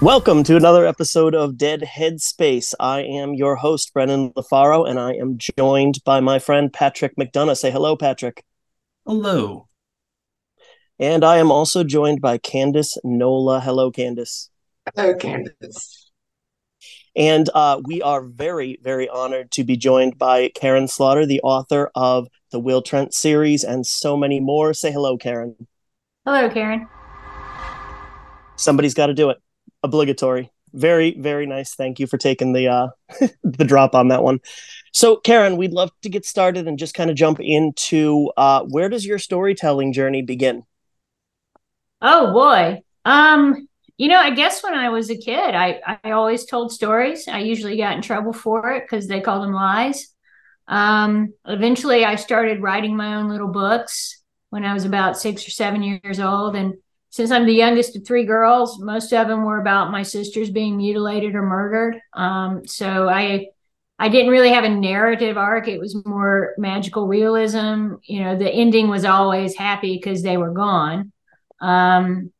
Welcome to another episode of Dead Headspace. I am your host, Brennan LaFaro, and I am joined by my friend Patrick McDonough. Say hello, Patrick. Hello. And I am also joined by Candice Nola. Hello, Candice. Hello, Candice. And uh, we are very, very honored to be joined by Karin Slaughter, the author of the Will Trent series and so many more. Say hello, Karin. Hello, Karin. Somebody's got to do it obligatory. Very, very nice. Thank you for taking the uh the drop on that one. So, Karin, we'd love to get started and just kind of jump into uh where does your storytelling journey begin? Oh boy. Um, you know, I guess when I was a kid, I I always told stories. I usually got in trouble for it because they called them lies. Um, eventually I started writing my own little books when I was about six or seven years old and since I'm the youngest of three girls, most of them were about my sisters being mutilated or murdered. Um, so I I didn't really have a narrative arc. It was more magical realism. You know, the ending was always happy because they were gone. Um,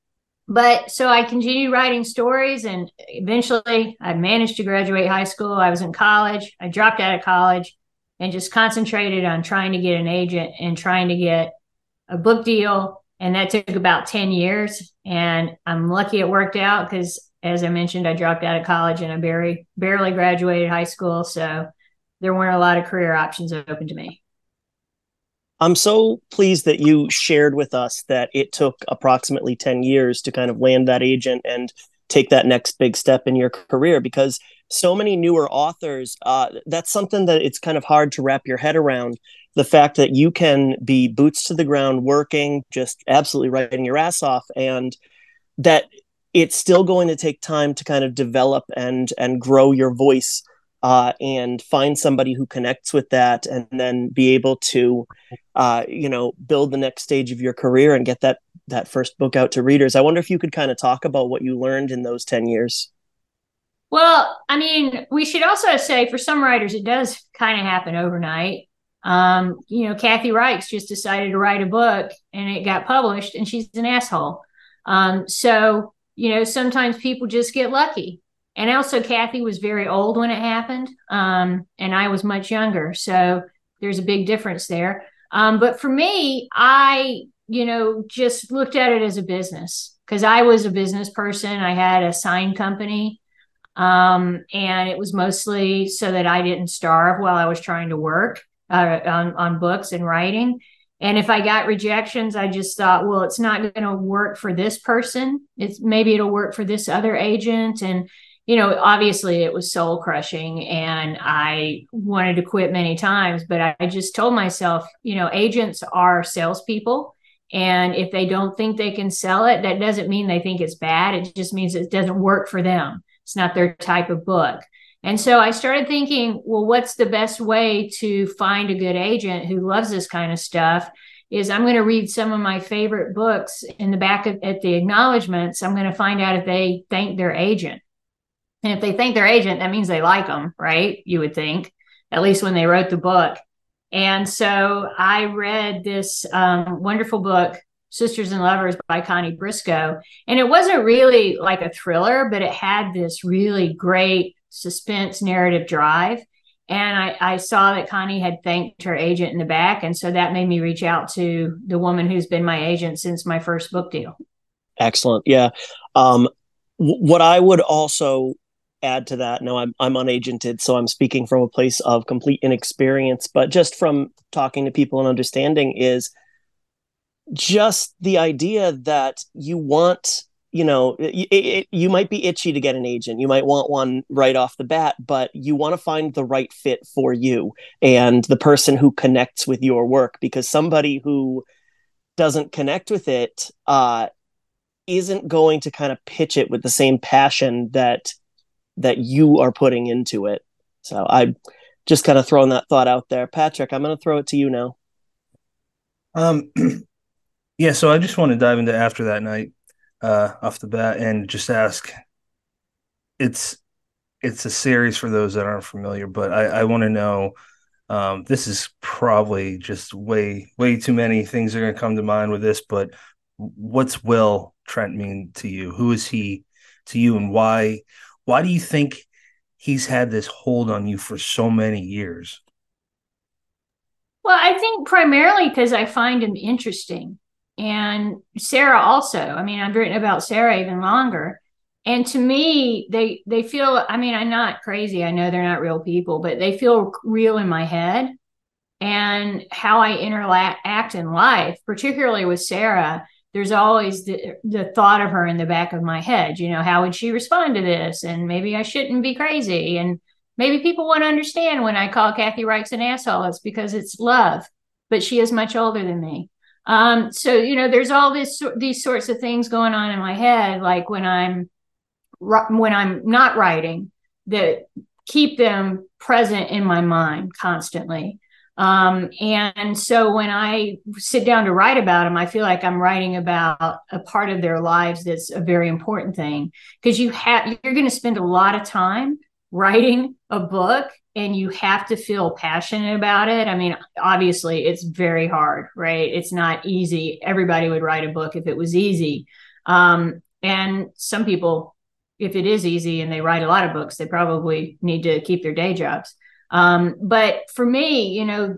but so I continued writing stories, and eventually I managed to graduate high school. I was in college. I dropped out of college and just concentrated on trying to get an agent and trying to get a book deal and that took about 10 years. And i'm lucky it worked out because as i mentioned i dropped out of college and i barely barely graduated high school. So there weren't a lot of career options open to me. I'm so pleased that you shared with us that it took approximately 10 years to kind of land that agent and take that next big step in your career because so many newer authors uh, that's something that it's kind of hard to wrap your head around the fact that you can be boots to the ground working just absolutely writing your ass off and that it's still going to take time to kind of develop and and grow your voice uh, and find somebody who connects with that and then be able to uh, you know build the next stage of your career and get that that first book out to readers. I wonder if you could kind of talk about what you learned in those 10 years. Well i mean we should also say for some writers it does kind of happen overnight um, you know, Kathy Reichs just decided to write a book and it got published and she's an asshole. Um, so, you know, sometimes people just get lucky. And also, Kathy was very old when it happened, um, and I was much younger. So there's a big difference there. Um, but for me, I, you know, just looked at it as a business because I was a business person. I had a sign company. Um, and it was mostly so that I didn't starve while I was trying to work uh, on, on books and writing. And if I got rejections, I just thought, well, it's not going to work for this person. It's maybe it'll work for this other agent. And, you know, obviously it was soul crushing and I wanted to quit many times, but I, I just told myself, you know, agents are salespeople. And if they don't think they can sell it, that doesn't mean they think it's bad. It just means it doesn't work for them. It's not their type of book. And so I started thinking, well, what's the best way to find a good agent who loves this kind of stuff? Is I'm going to read some of my favorite books in the back of, at the acknowledgments. I'm going to find out if they thank their agent. And if they thank their agent, that means they like them, right? You would think, at least when they wrote the book. And so I read this um, wonderful book, Sisters and Lovers by Connie Briscoe. And it wasn't really like a thriller, but it had this really great suspense narrative drive. And I, I, saw that Connie had thanked her agent in the back. And so that made me reach out to the woman who's been my agent since my first book deal. Excellent. Yeah. Um, w- what I would also add to that, no, I'm, I'm unagented, so I'm speaking from a place of complete inexperience, but just from talking to people and understanding is just the idea that you want you know it, it, you might be itchy to get an agent. You might want one right off the bat but you want to find the right fit for you and the person who connects with your work because somebody who doesn't connect with it uh, isn't going to kind of pitch it with the same passion that that you are putting into it. So i just kind of throwing that thought out there. Patrick i'm going to throw it to you now. Um yeah so i just want to dive into after that night uh, off the bat and just ask. It's it's a series for those that aren't familiar, but I, I want to know. Um, this is probably just way way too many things are going to come to mind with this, but what's Will Trent mean to you? Who is he to you and why why do you think he's had this hold on you for so many years? Well, I think primarily because I find him interesting. And Sarah also. I mean, I've written about Sarah even longer. And to me, they they feel, I mean, I'm not crazy. I know they're not real people, but they feel real in my head. And how I interact in life, particularly with Sarah, there's always the, the thought of her in the back of my head. You know, how would she respond to this? And maybe I shouldn't be crazy. And maybe people won't understand when I call Kathy Reichs an asshole. It's because it's love, but she is much older than me. Um, so you know, there's all this these sorts of things going on in my head, like when I'm when I'm not writing, that keep them present in my mind constantly. Um, and so when I sit down to write about them, I feel like I'm writing about a part of their lives that's a very important thing because you have you're going to spend a lot of time writing a book and you have to feel passionate about it. I mean, obviously it's very hard, right? It's not easy. Everybody would write a book if it was easy. Um, and some people, if it is easy and they write a lot of books, they probably need to keep their day jobs. Um, but for me, you know,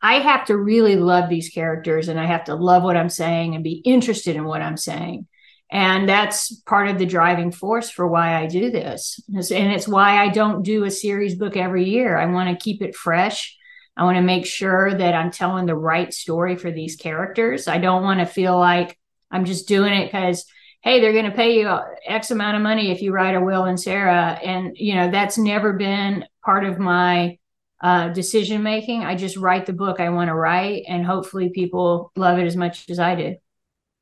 I have to really love these characters and I have to love what I'm saying and be interested in what I'm saying. And that's part of the driving force for why I do this. And it's why I don't do a series book every year. I want to keep it fresh. I want to make sure that I'm telling the right story for these characters. I don't want to feel like I'm just doing it because hey, they're going to pay you X amount of money if you write a Will and Sarah. And, you know, that's never been part of my uh, decision making. I just write the book I want to write, and hopefully people love it as much as I did.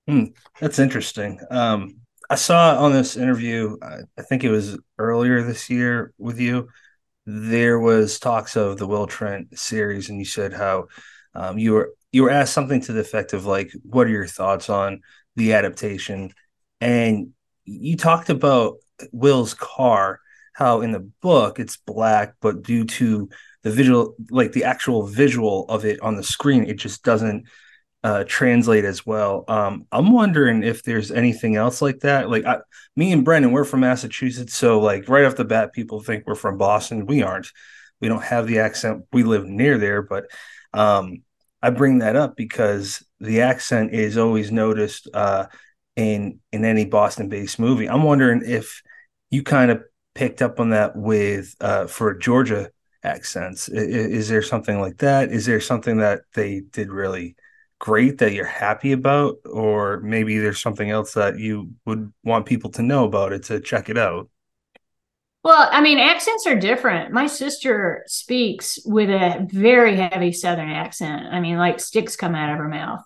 Hmm, that's interesting. Um, I saw on this interview, I, I think it was earlier this year with you, there was talks of the Will Trent series, and you said how um, you were you were asked something to the effect of like, "What are your thoughts on the adaptation?" and you talked about Will's car, how in the book it's black, but due to the visual, like the actual visual of it on the screen, it just doesn't uh, translate as well. Um, I'm wondering if there's anything else like that. Like I, me and Brennan, we're from Massachusetts, so like right off the bat, people think we're from Boston. We aren't. We don't have the accent. We live near there, but um, I bring that up because the accent is always noticed uh, in in any Boston based movie. I'm wondering if you kind of picked up on that with uh, for Georgia accents. Is, there something like that? Is there something that they did really great that you're happy about, or maybe there's something else that you would want people to know about it to check it out? Well, I mean, accents are different. My sister speaks with a very heavy Southern accent. I mean, like sticks come out of her mouth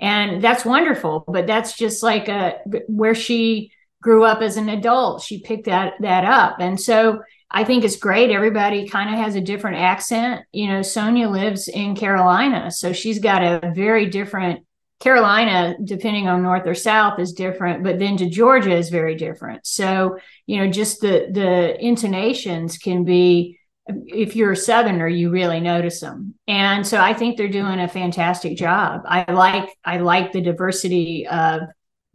and that's wonderful but that's just like a where she grew up as an adult she picked that that up and so i think it's great. Everybody kind of has a different accent. You know sonia lives in carolina so she's got a very different carolina depending on north or south is different but then to georgia is very different. So you know just the the intonations can be if you're a southerner you really notice them. And so i think they're doing a fantastic job. I like i like the diversity of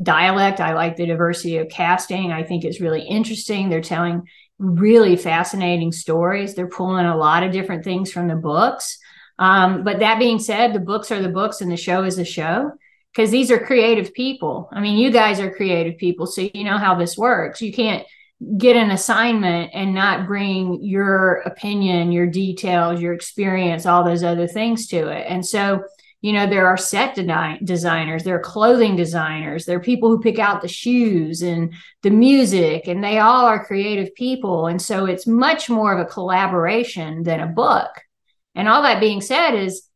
dialect. I like the diversity of casting. I think it's really interesting. They're telling really fascinating stories. They're pulling a lot of different things from the books. Um, but that being said the books are the books and the show is the show because these are creative people. I mean you guys are creative people so you know how this works. You can't get an assignment and not bring your opinion, your details, your experience, all those other things to it. And so, you know, there are set de- designers, there are clothing designers, there are people who pick out the shoes and the music, and they all are creative people. And so it's much more of a collaboration than a book. And all that being said, is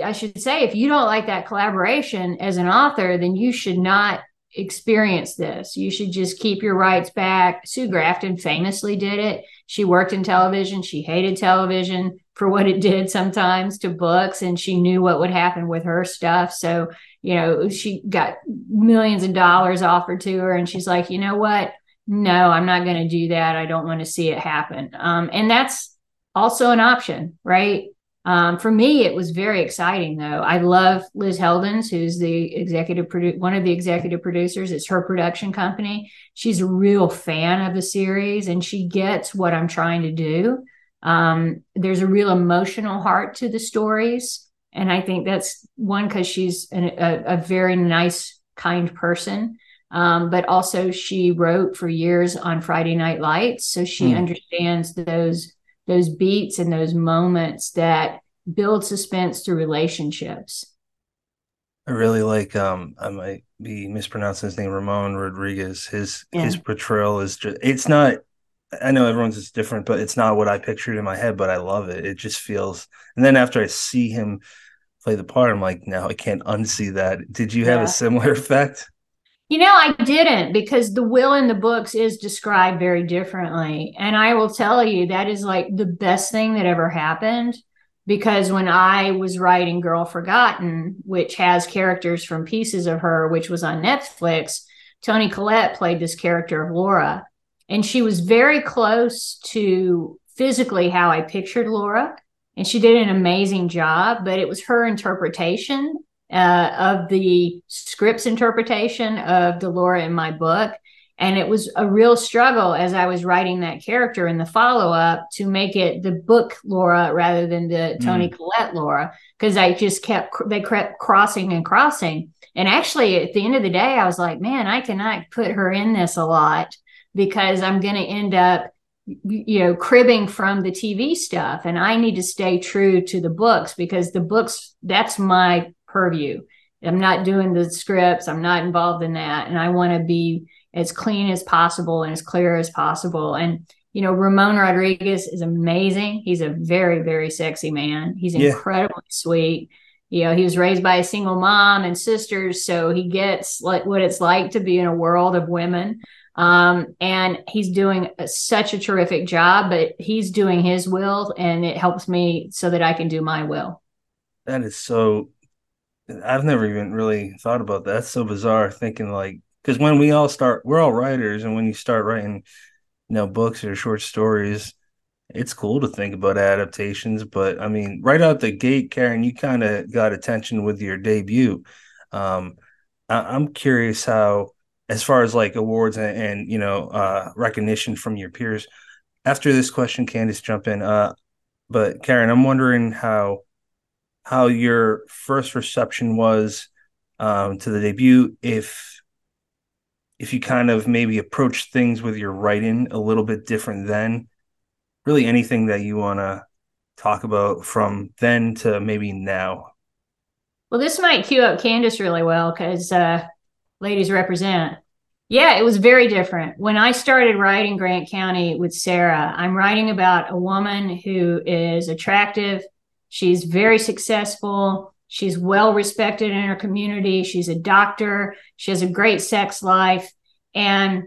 I should say, if you don't like that collaboration as an author, then you should not experience this. You should just keep your rights back. Sue Grafton famously did it. She worked in television. She hated television for what it did sometimes to books, and she knew what would happen with her stuff. So, you know, she got millions of dollars offered to her, and she's like, you know what? No, I'm not going to do that. I don't want to see it happen. Um, and that's also an option, right? Um, for me, it was very exciting, though. I love Liz Heldens, who's the executive one of the executive producers. It's her production company. She's a real fan of the series, and she gets what I'm trying to do. Um, there's a real emotional heart to the stories, and I think that's one because she's an, a, a, very nice, kind person. Um, but also, she wrote for years on Friday Night Lights, so she mm. understands those those beats and those moments that build suspense through relationships. I really like um I might be mispronouncing his name Ramon Rodriguez. His yeah. his portrayal is just it's not I know everyone's is different, but it's not what I pictured in my head, but I love it. It just feels and then after I see him play the part, I'm like, now I can't unsee that. Did you have yeah. a similar effect? You know, I didn't because the will in the books is described very differently. And I will tell you that is like the best thing that ever happened because when I was writing Girl Forgotten, which has characters from pieces of her, which was on Netflix, Toni Collette played this character of Laura. And she was very close to physically how I pictured Laura. And she did an amazing job, but it was her interpretation uh, of the script's interpretation of Delora in my book. And it was a real struggle as I was writing that character in the follow up to make it the book Laura rather than the Toni mm. Collette Laura, because I just kept, they kept crossing and crossing. And actually, at the end of the day, I was like, man, I cannot put her in this a lot because I'm going to end up you know cribbing from the tv stuff and i need to stay true to the books because the books that's my purview. I'm not doing the scripts, I'm not involved in that. And I want to be as clean as possible and as clear as possible. And, you know, Ramon Rodriguez is amazing. He's a very, very sexy man. He's yeah. incredibly sweet. You know, he was raised by a single mom and sisters, so he gets like what it's like to be in a world of women. Um, and he's doing such a terrific job, but he's doing his will, and it helps me so that I can do my will. That is so I've never even really thought about that. That's so bizarre thinking like because when we all start, we're all writers, and when you start writing, you know, books or short stories, it's cool to think about adaptations. But I mean, right out the gate, Karin, you kind of got attention with your debut. Um, I- am curious how, as far as like awards and, and you know, uh, recognition from your peers. After this question, Candice, jump in. Uh, but Karin, I'm wondering how how your first reception was um, to the debut. If if you kind of maybe approach things with your writing a little bit different then, really anything that you want to talk about from then to maybe now. Well, this might cue up Candice really well because uh, ladies represent. Yeah, it was very different. When I started writing Grant County with Sarah, I'm writing about a woman who is attractive, She's very successful. She's well respected in her community. She's a doctor. She has a great sex life. And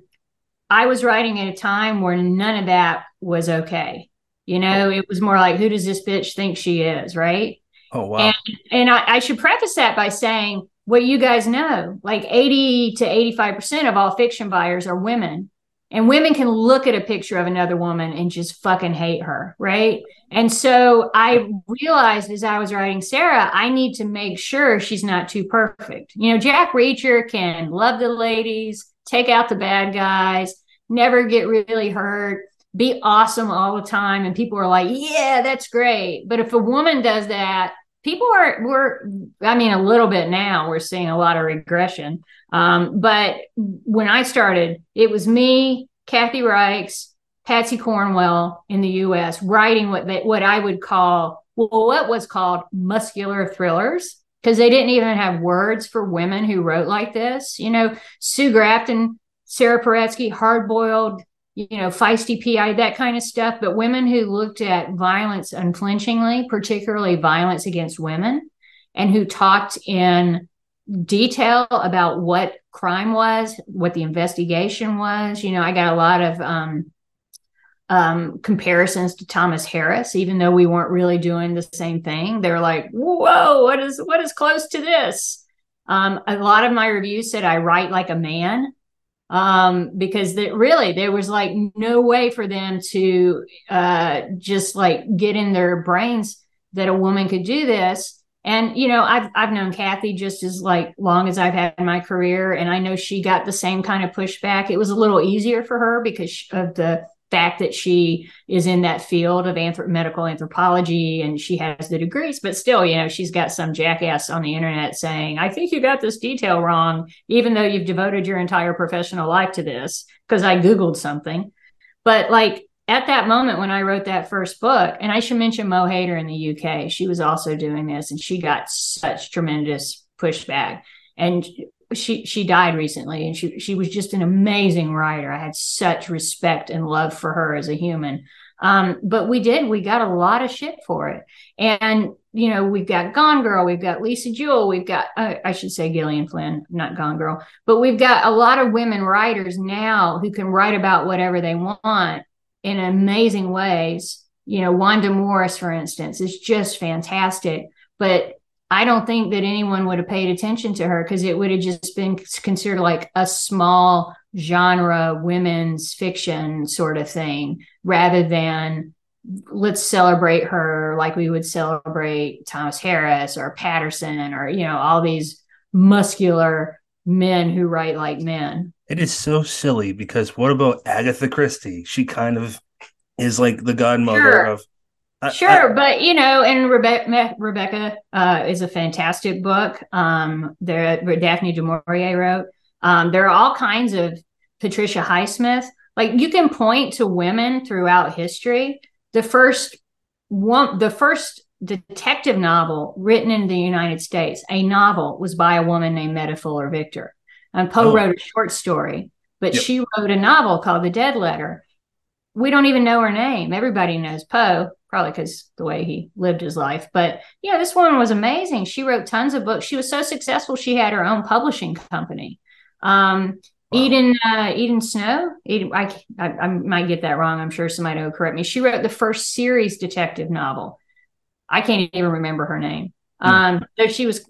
I was writing at a time where none of that was okay. You know, it was more like, who does this bitch think she is? Right. Oh, wow. And, and I, I should preface that by saying what you guys know like 80 to 85% of all fiction buyers are women. And women can look at a picture of another woman and just fucking hate her, right? And so I realized as I was writing Sarah, I need to make sure she's not too perfect. You know, Jack Reacher can love the ladies, take out the bad guys, never get really hurt, be awesome all the time. And people are like, yeah, that's great. But if a woman does that, people are we're i mean a little bit now we're seeing a lot of regression. Um, but when i started it was me kathy reichs patsy cornwell in the us writing what they, what i would call well what was called muscular thrillers because they didn't even have words for women who wrote like this. You know sue grafton sarah paretsky hard-boiled you know, feisty PI, that kind of stuff. But women who looked at violence unflinchingly, particularly violence against women, and who talked in detail about what crime was, what the investigation was. You know, I got a lot of um, um, comparisons to Thomas Harris, even though we weren't really doing the same thing. They're like, "Whoa, what is what is close to this?" Um, a lot of my reviews said I write like a man, um, because that really there was like no way for them to uh, just like get in their brains that a woman could do this. And you know, I've I've known Kathy just as like long as I've had my career, and I know she got the same kind of pushback. It was a little easier for her because of the fact that she is in that field of anthrop- medical anthropology and she has the degrees, but still, you know, she's got some jackass on the internet saying, I think you got this detail wrong, even though you've devoted your entire professional life to this, because I Googled something. But like at that moment when I wrote that first book, and I should mention Mo Hayder in the UK, she was also doing this and she got such tremendous pushback. And she she died recently and she she was just an amazing writer. I had such respect and love for her as a human. Um, but we did, we got a lot of shit for it. And, you know, we've got Gone Girl, we've got Lisa Jewell, we've got, uh, I should say Gillian Flynn, not Gone Girl, but we've got a lot of women writers now who can write about whatever they want in amazing ways. You know, Wanda Morris, for instance, is just fantastic. But I don't think that anyone would have paid attention to her because it would have just been considered like a small genre women's fiction sort of thing rather than let's celebrate her like we would celebrate Thomas Harris or Patterson or you know all these muscular men who write like men. It is so silly because what about Agatha Christie? She kind of is like the godmother sure. of sure, I, but you know, and Rebecca, Rebecca uh, is a fantastic book. Um, there, Daphne du Maurier wrote. Um, there are all kinds of Patricia Highsmith. Like you can point to women throughout history. The first one, the first detective novel written in the United States, a novel, was by a woman named Metta Fuller Victor. And Poe oh. wrote a short story, but yep. she wrote a novel called The Dead Letter. We don't even know her name. Everybody knows Poe probably because the way he lived his life. But yeah, this woman was amazing. She wrote tons of books. She was so successful. She had her own publishing company. Um, wow. Eden uh, Eden Snow. Eden, I, I, I might get that wrong. I'm sure somebody will correct me. She wrote the first series detective novel. I can't even remember her name. Hmm. Um, she was,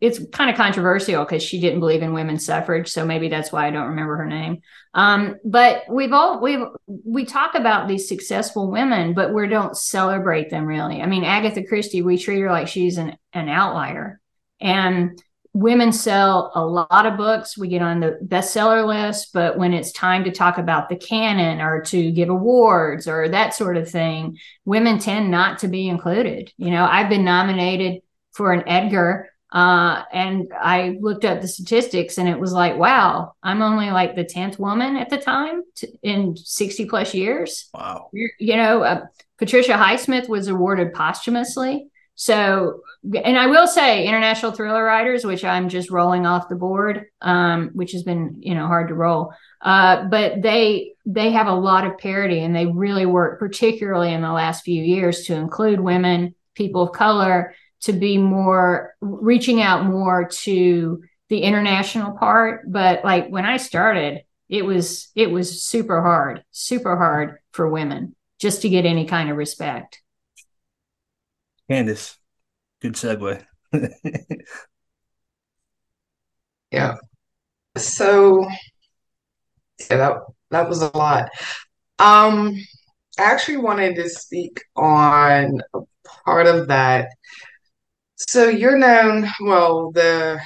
it's kind of controversial because she didn't believe in women's suffrage. So maybe that's why I don't remember her name. Um, but we've all, we've, we talk about these successful women, but we don't celebrate them really. I mean, Agatha Christie, we treat her like she's an, an outlier and women sell a lot of books. We get on the bestseller list, but when it's time to talk about the canon or to give awards or that sort of thing, women tend not to be included. You know, I've been nominated for an Edgar. Uh, and I looked up the statistics and it was like, wow, I'm only like the 10th woman at the time to, in 60 plus years. Wow. You know, uh, Patricia Highsmith was awarded posthumously. So, and I will say international thriller writers, which I'm just rolling off the board, um, which has been, you know, hard to roll. Uh, but they, they have a lot of parity and they really work, particularly in the last few years to include women, people of color, to be more reaching out more to the international part. But like when i started it was it was super hard super hard for women just to get any kind of respect. Candice good segue. Yeah. So yeah that that was a lot. Um i actually wanted to speak on part of that. So you're known, well, the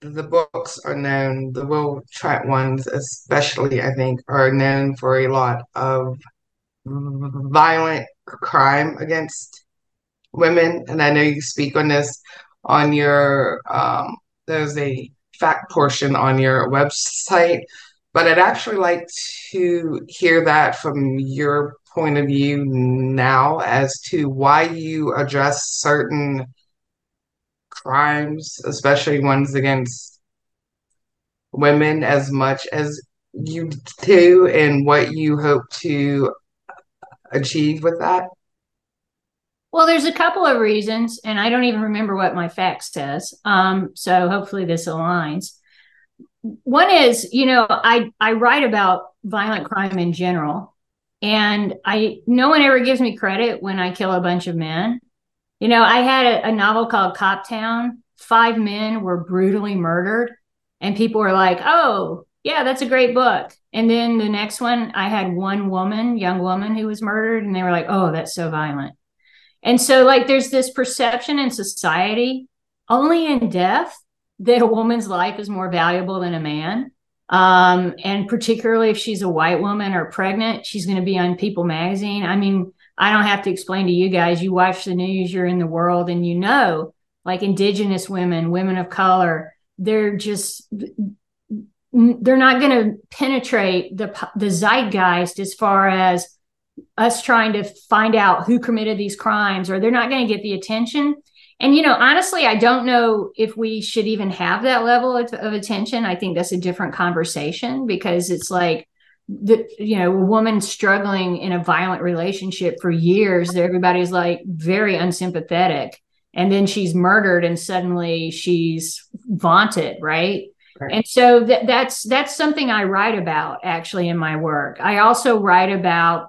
the books are known, the Will Trent ones especially, I think, are known for a lot of violent crime against women. And I know you speak on this on your um, there's a fact portion on your website, but I'd actually like to hear that from your point of view now as to why you address certain crimes, especially ones against women, as much as you do, and what you hope to achieve with that? Well, there's a couple of reasons, and I don't even remember what my fax says. Um, so hopefully this aligns. One is, you know, I I write about violent crime in general, and I no one ever gives me credit when I kill a bunch of men. You know, I had a, a novel called Cop Town. Five men were brutally murdered, and people were like, "Oh, yeah, that's a great book." And then the next one, I had one woman, young woman, who was murdered, and they were like, "Oh, that's so violent." And so, like, there's this perception in society, only in death, that a woman's life is more valuable than a man. Um, and particularly if she's a white woman or pregnant, she's going to be on People magazine. I mean, I don't have to explain to you guys, you watch the news, you're in the world, and you know, like indigenous women, women of color, they're just they're not going to penetrate the the zeitgeist as far as us trying to find out who committed these crimes or they're not going to get the attention and you know honestly i don't know if we should even have that level of, of, attention i think that's a different conversation because it's like the you know a woman struggling in a violent relationship for years everybody's like very unsympathetic and then she's murdered and suddenly she's vaunted right Right. And so that, that's that's something I write about actually in my work. I also write about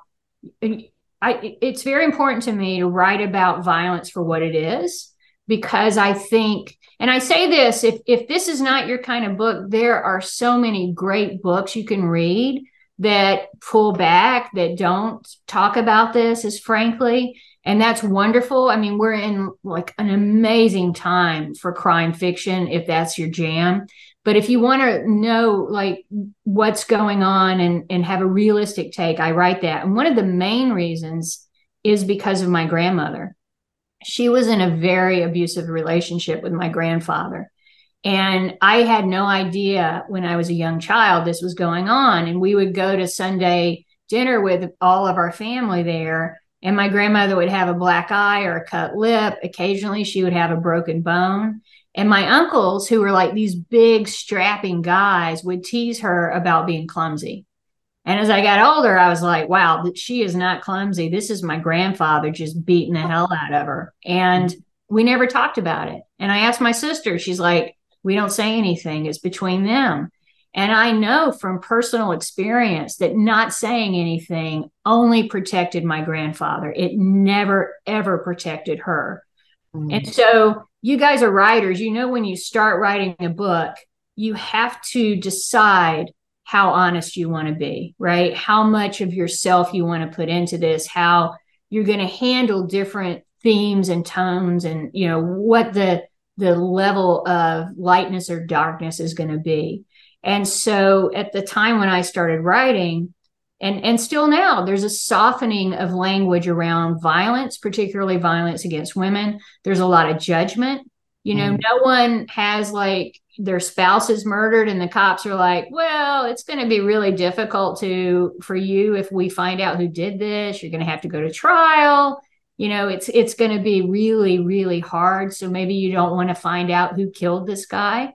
I, it's very important to me to write about violence for what it is because I think and I say this if if this is not your kind of book there are so many great books you can read that pull back that don't talk about this as frankly and that's wonderful. I mean, we're in like an amazing time for crime fiction if that's your jam. But if you want to know like what's going on and, and have a realistic take, I write that. And one of the main reasons is because of my grandmother. She was in a very abusive relationship with my grandfather. And I had no idea when I was a young child this was going on. And we would go to Sunday dinner with all of our family there. And my grandmother would have a black eye or a cut lip. Occasionally, she would have a broken bone. And my uncles, who were like these big, strapping guys, would tease her about being clumsy. And as I got older, I was like, wow, she is not clumsy. This is my grandfather just beating the hell out of her. And we never talked about it. And I asked my sister, she's like, we don't say anything, it's between them. And I know from personal experience that not saying anything only protected my grandfather. It never, ever protected her. Mm. And so you guys are writers. You know, when you start writing a book, you have to decide how honest you want to be, right? How much of yourself you want to put into this, how you're going to handle different themes and tones and you know what the the level of lightness or darkness is going to be. And so at the time when I started writing, and and still now there's a softening of language around violence particularly violence against women. There's a lot of judgment. You know mm. no one has like their spouse is murdered and the cops are like well it's going to be really difficult to for you if we find out who did this. You're going to have to go to trial. You know it's it's going to be really really hard. So maybe you don't want to find out who killed this guy.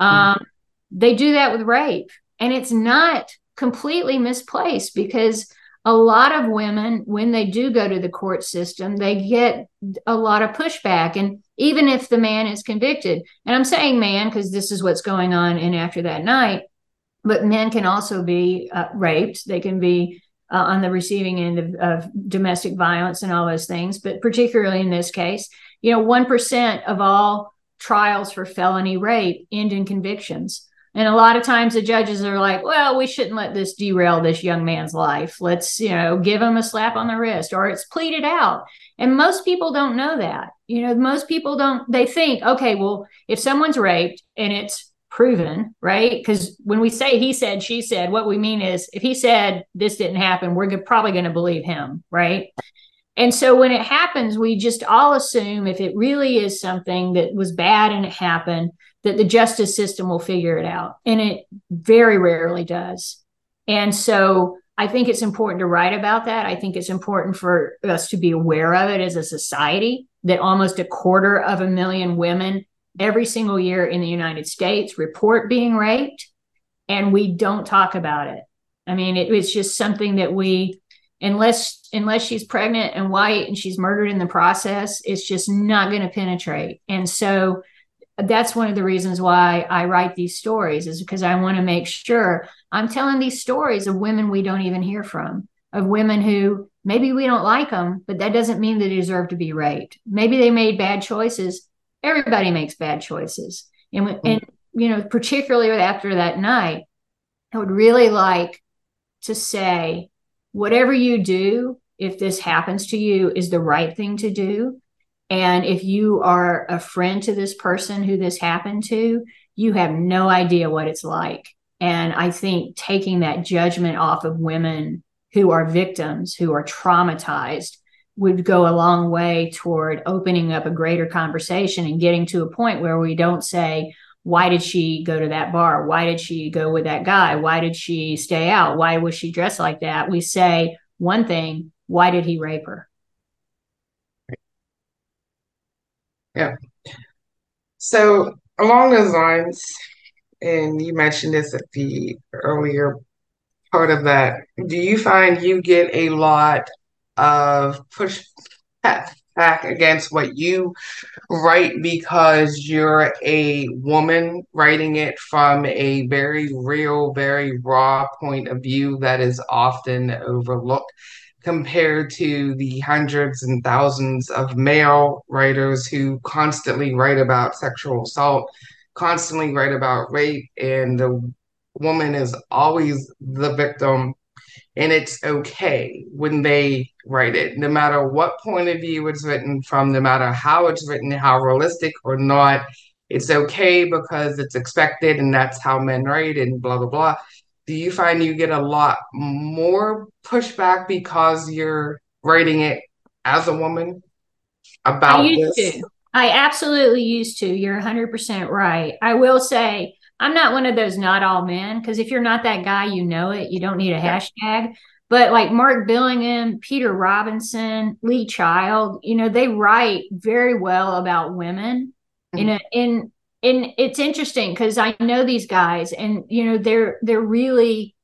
Mm. um, they do that with rape. And it's not completely misplaced because a lot of women, when they do go to the court system, they get a lot of pushback. And even if the man is convicted, and I'm saying man because this is what's going on in After That Night, but men can also be uh, raped. They can be uh, on the receiving end of, of domestic violence and all those things. But particularly in this case, you know, 1% of all trials for felony rape end in convictions. And a lot of times the judges are like, well, we shouldn't let this derail this young man's life. Let's, you know, give him a slap on the wrist or it's pleaded out. And most people don't know that. You know, most people don't, they think, okay, well, if someone's raped and it's proven, right? Because when we say he said, she said, what we mean is if he said this didn't happen, we're probably going to believe him, right? And so when it happens, we just all assume if it really is something that was bad and it happened, that the justice system will figure it out. And it very rarely does. And so I think it's important to write about that. I think it's important for us to be aware of it as a society that almost a quarter of a million women every single year in the United States report being raped, and we don't talk about it. I mean, it, it's just something that we, unless unless she's pregnant and white and she's murdered in the process, it's just not going to penetrate. And so that's one of the reasons why I write these stories is because I want to make sure I'm telling these stories of women we don't even hear from, of women who maybe we don't like them, but that doesn't mean they deserve to be raped. Maybe they made bad choices. Everybody makes bad choices. And, and you know, particularly after that night, I would really like to say, whatever you do, if this happens to you is the right thing to do. And if you are a friend to this person who this happened to, you have no idea what it's like. And I think taking that judgment off of women who are victims, who are traumatized, would go a long way toward opening up a greater conversation and getting to a point where we don't say, why did she go to that bar? Why did she go with that guy? Why did she stay out? Why was she dressed like that? We say one thing, why did he rape her? Yeah. So along those lines, and you mentioned this at the earlier part of that, do you find you get a lot of pushback against what you write because you're a woman writing it from a very real, very raw point of view that is often overlooked compared to the hundreds and thousands of male writers who constantly write about sexual assault, constantly write about rape, and the woman is always the victim and it's okay when they write it, no matter what point of view it's written from, no matter how it's written, how realistic or not. It's okay because it's expected and that's how men write and blah, blah, blah. Do you find you get a lot more pushback because you're writing it as a woman about I used this? To. I absolutely used to. You're 100% right. I will say, I'm not one of those not all men because if you're not that guy, you know it. You don't need a hashtag. But like Mark Billingham, Peter Robinson, Lee Child, you know, they write very well about women. Mm-hmm. In a, in in it's interesting because I know these guys, and you know they're they're really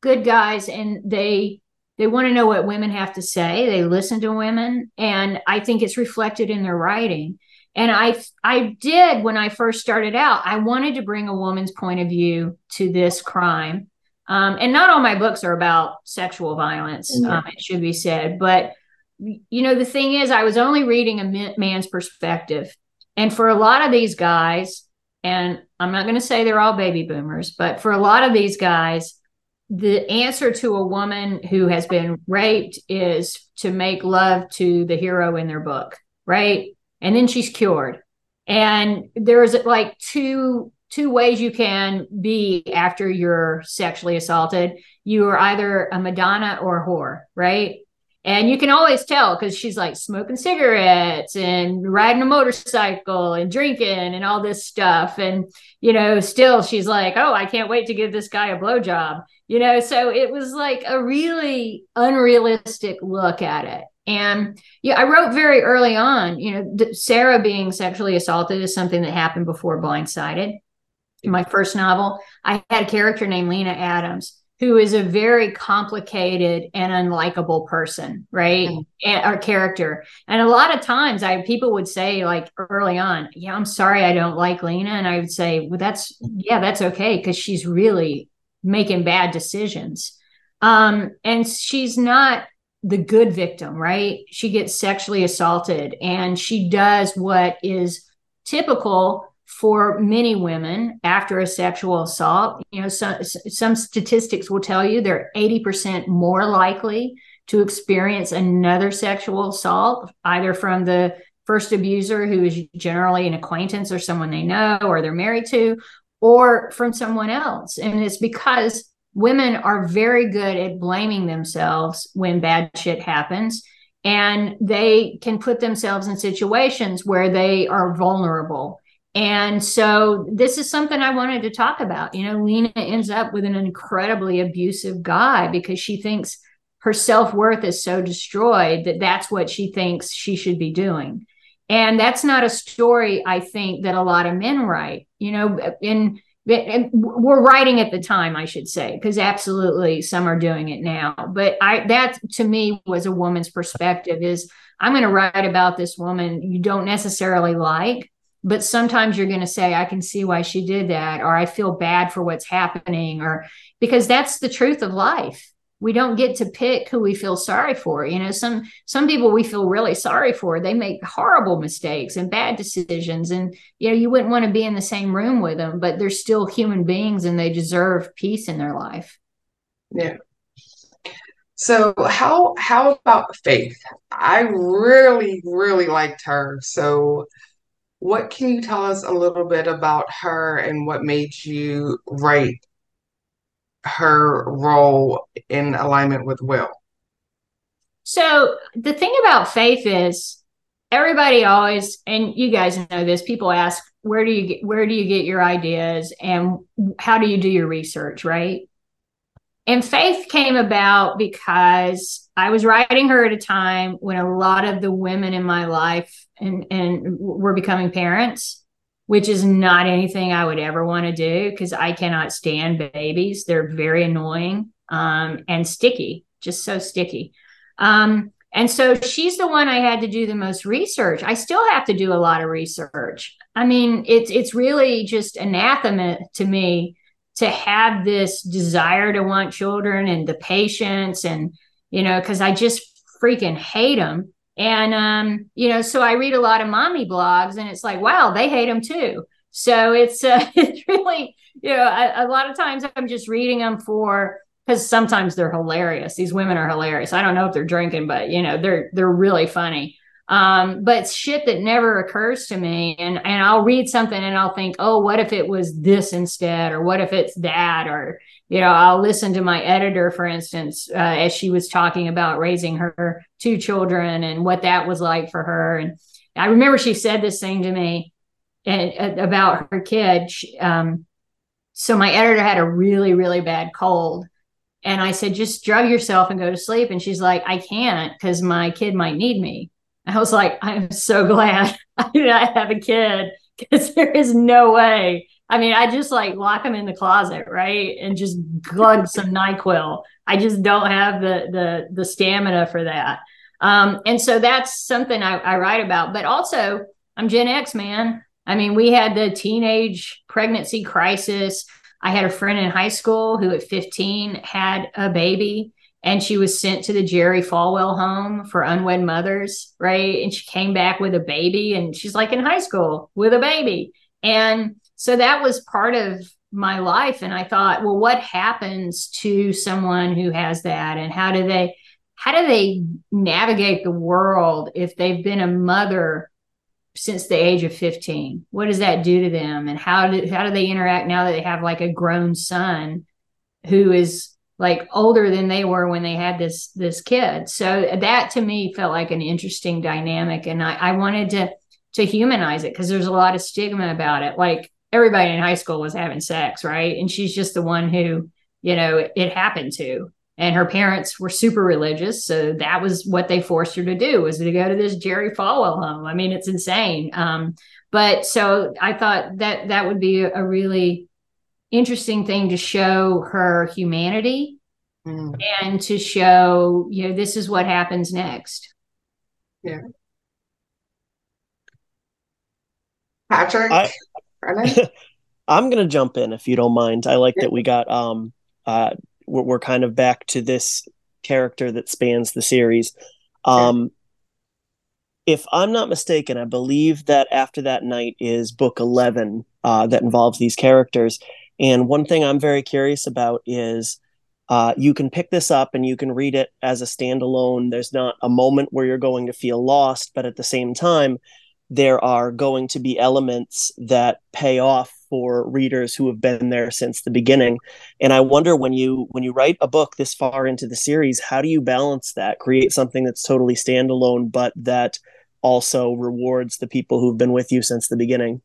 good guys, and they they want to know what women have to say. They listen to women, and I think it's reflected in their writing. And I I did when I first started out. I wanted to bring a woman's point of view to this crime. Um, and not all my books are about sexual violence. Um, it should be said, but you know the thing is, I was only reading a man's perspective, and for a lot of these guys, and I'm not going to say they're all baby boomers, but for a lot of these guys, the answer to a woman who has been raped is to make love to the hero in their book, right? and then she's cured. And there's like two two ways you can be after you're sexually assaulted. You are either a Madonna or a whore, right? And you can always tell because she's like smoking cigarettes and riding a motorcycle and drinking and all this stuff. And, you know, still she's like, oh, I can't wait to give this guy a blowjob. You know, so it was like a really unrealistic look at it. And yeah, I wrote very early on, you know, Sarah being sexually assaulted is something that happened before Blindsighted. In my first novel, I had a character named Lena Adams, who is a very complicated and unlikable person, right? Mm. And our character. And a lot of times I people would say, like early on, yeah, I'm sorry I don't like Lena. And I would say, well, that's yeah, that's okay, because she's really making bad decisions. Um, and she's not the good victim, right? She gets sexually assaulted and she does what is typical for many women after a sexual assault. You know, some, some statistics will tell you they're 80% more likely to experience another sexual assault, either from the first abuser, who is generally an acquaintance or someone they know or they're married to, or from someone else. And it's because women are very good at blaming themselves when bad shit happens and they can put themselves in situations where they are vulnerable and so this is something i wanted to talk about. You know lena ends up with an incredibly abusive guy because she thinks her self-worth is so destroyed that that's what she thinks she should be doing. And that's not a story i think that a lot of men write you know in we're writing at the time i should say because absolutely some are doing it now. But i that to me was a woman's perspective is i'm going to write about this woman you don't necessarily like but sometimes you're going to say i can see why she did that or i feel bad for what's happening or because that's the truth of life we don't get to pick who we feel sorry for you know some some people we feel really sorry for they make horrible mistakes and bad decisions and you know you wouldn't want to be in the same room with them but they're still human beings and they deserve peace in their life yeah So how how about Faith? I really, really liked her. So what can you tell us a little bit about her and what made you write her role in alignment with Will? So the thing about Faith is everybody always and you guys know this people ask where do you get where do you get your ideas and how do you do your research right and faith came about because i was writing her at a time when a lot of the women in my life and and we're becoming parents which is not anything i would ever want to do because i cannot stand babies they're very annoying um, and sticky just so sticky um, and so she's the one I had to do the most research. I still have to do a lot of research. I mean, it's it's really just anathema to me to have this desire to want children and the patience and you know because I just freaking hate them. And um, you know, so I read a lot of mommy blogs, and it's like, wow, they hate them too. So it's uh, it's really you know a, a lot of times I'm just reading them for because sometimes they're hilarious. These women are hilarious. I don't know if they're drinking, but you know, they're they're really funny. Um, but shit that never occurs to me, and and I'll read something and I'll think, oh, what if it was this instead, or what if it's that, or you know, I'll listen to my editor, for instance, uh, as she was talking about raising her two children and what that was like for her. And I remember she said this thing to me and, uh, about her kid. She, um, so my editor had a really really bad cold and I said, just drug yourself and go to sleep. And she's like, I can't because my kid might need me. I was like, I'm so glad I not have a kid because there is no way. I mean, I just like lock them in the closet, right? And just glug some NyQuil. I just don't have the the the stamina for that. Um, and so that's something I, I write about. But also, I'm Gen X, man. I mean, we had the teenage pregnancy crisis. I had a friend in high school who at 15 had a baby and she was sent to the Jerry Falwell home for unwed mothers, right? And she came back with a baby and she's like in high school with a baby. And so that was part of my life and I thought, well, what happens to someone who has that and how do they how do they navigate the world if they've been a mother since the age of 15 what does that do to them and how do how do they interact now that they have like a grown son who is like older than they were when they had this this kid. So that to me felt like an interesting dynamic and i, I wanted to to humanize it because there's a lot of stigma about it. Like everybody in high school was having sex right? And she's just the one who you know it happened to. And her parents were super religious so that was what they forced her to do was to go to this jerry falwell home. I mean it's insane. Um, but so i thought that that would be a really interesting thing to show her humanity mm. and to show you know this is what happens next yeah patrick I, i'm gonna jump in if you don't mind i like yeah. that we got um uh we're, we're kind of back to this character that spans the series. Um, if I'm not mistaken, I believe that after that night is book 11 uh, that involves these characters. And one thing I'm very curious about is uh, you can pick this up and you can read it as a standalone. There's not a moment where you're going to feel lost, but at the same time, there are going to be elements that pay off for readers who have been there since the beginning. And i wonder when you when you write a book this far into the series how do you balance that? Create something that's totally standalone but that also rewards the people who've been with you since the beginning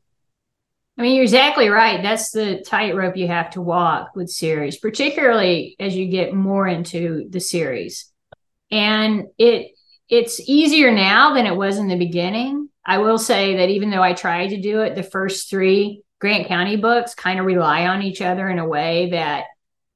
I mean, you're exactly right. That's the tightrope you have to walk with series, particularly as you get more into the series. And it it's easier now than it was in the beginning. I will say that even though I tried to do it, the first three Grant County books kind of rely on each other in a way that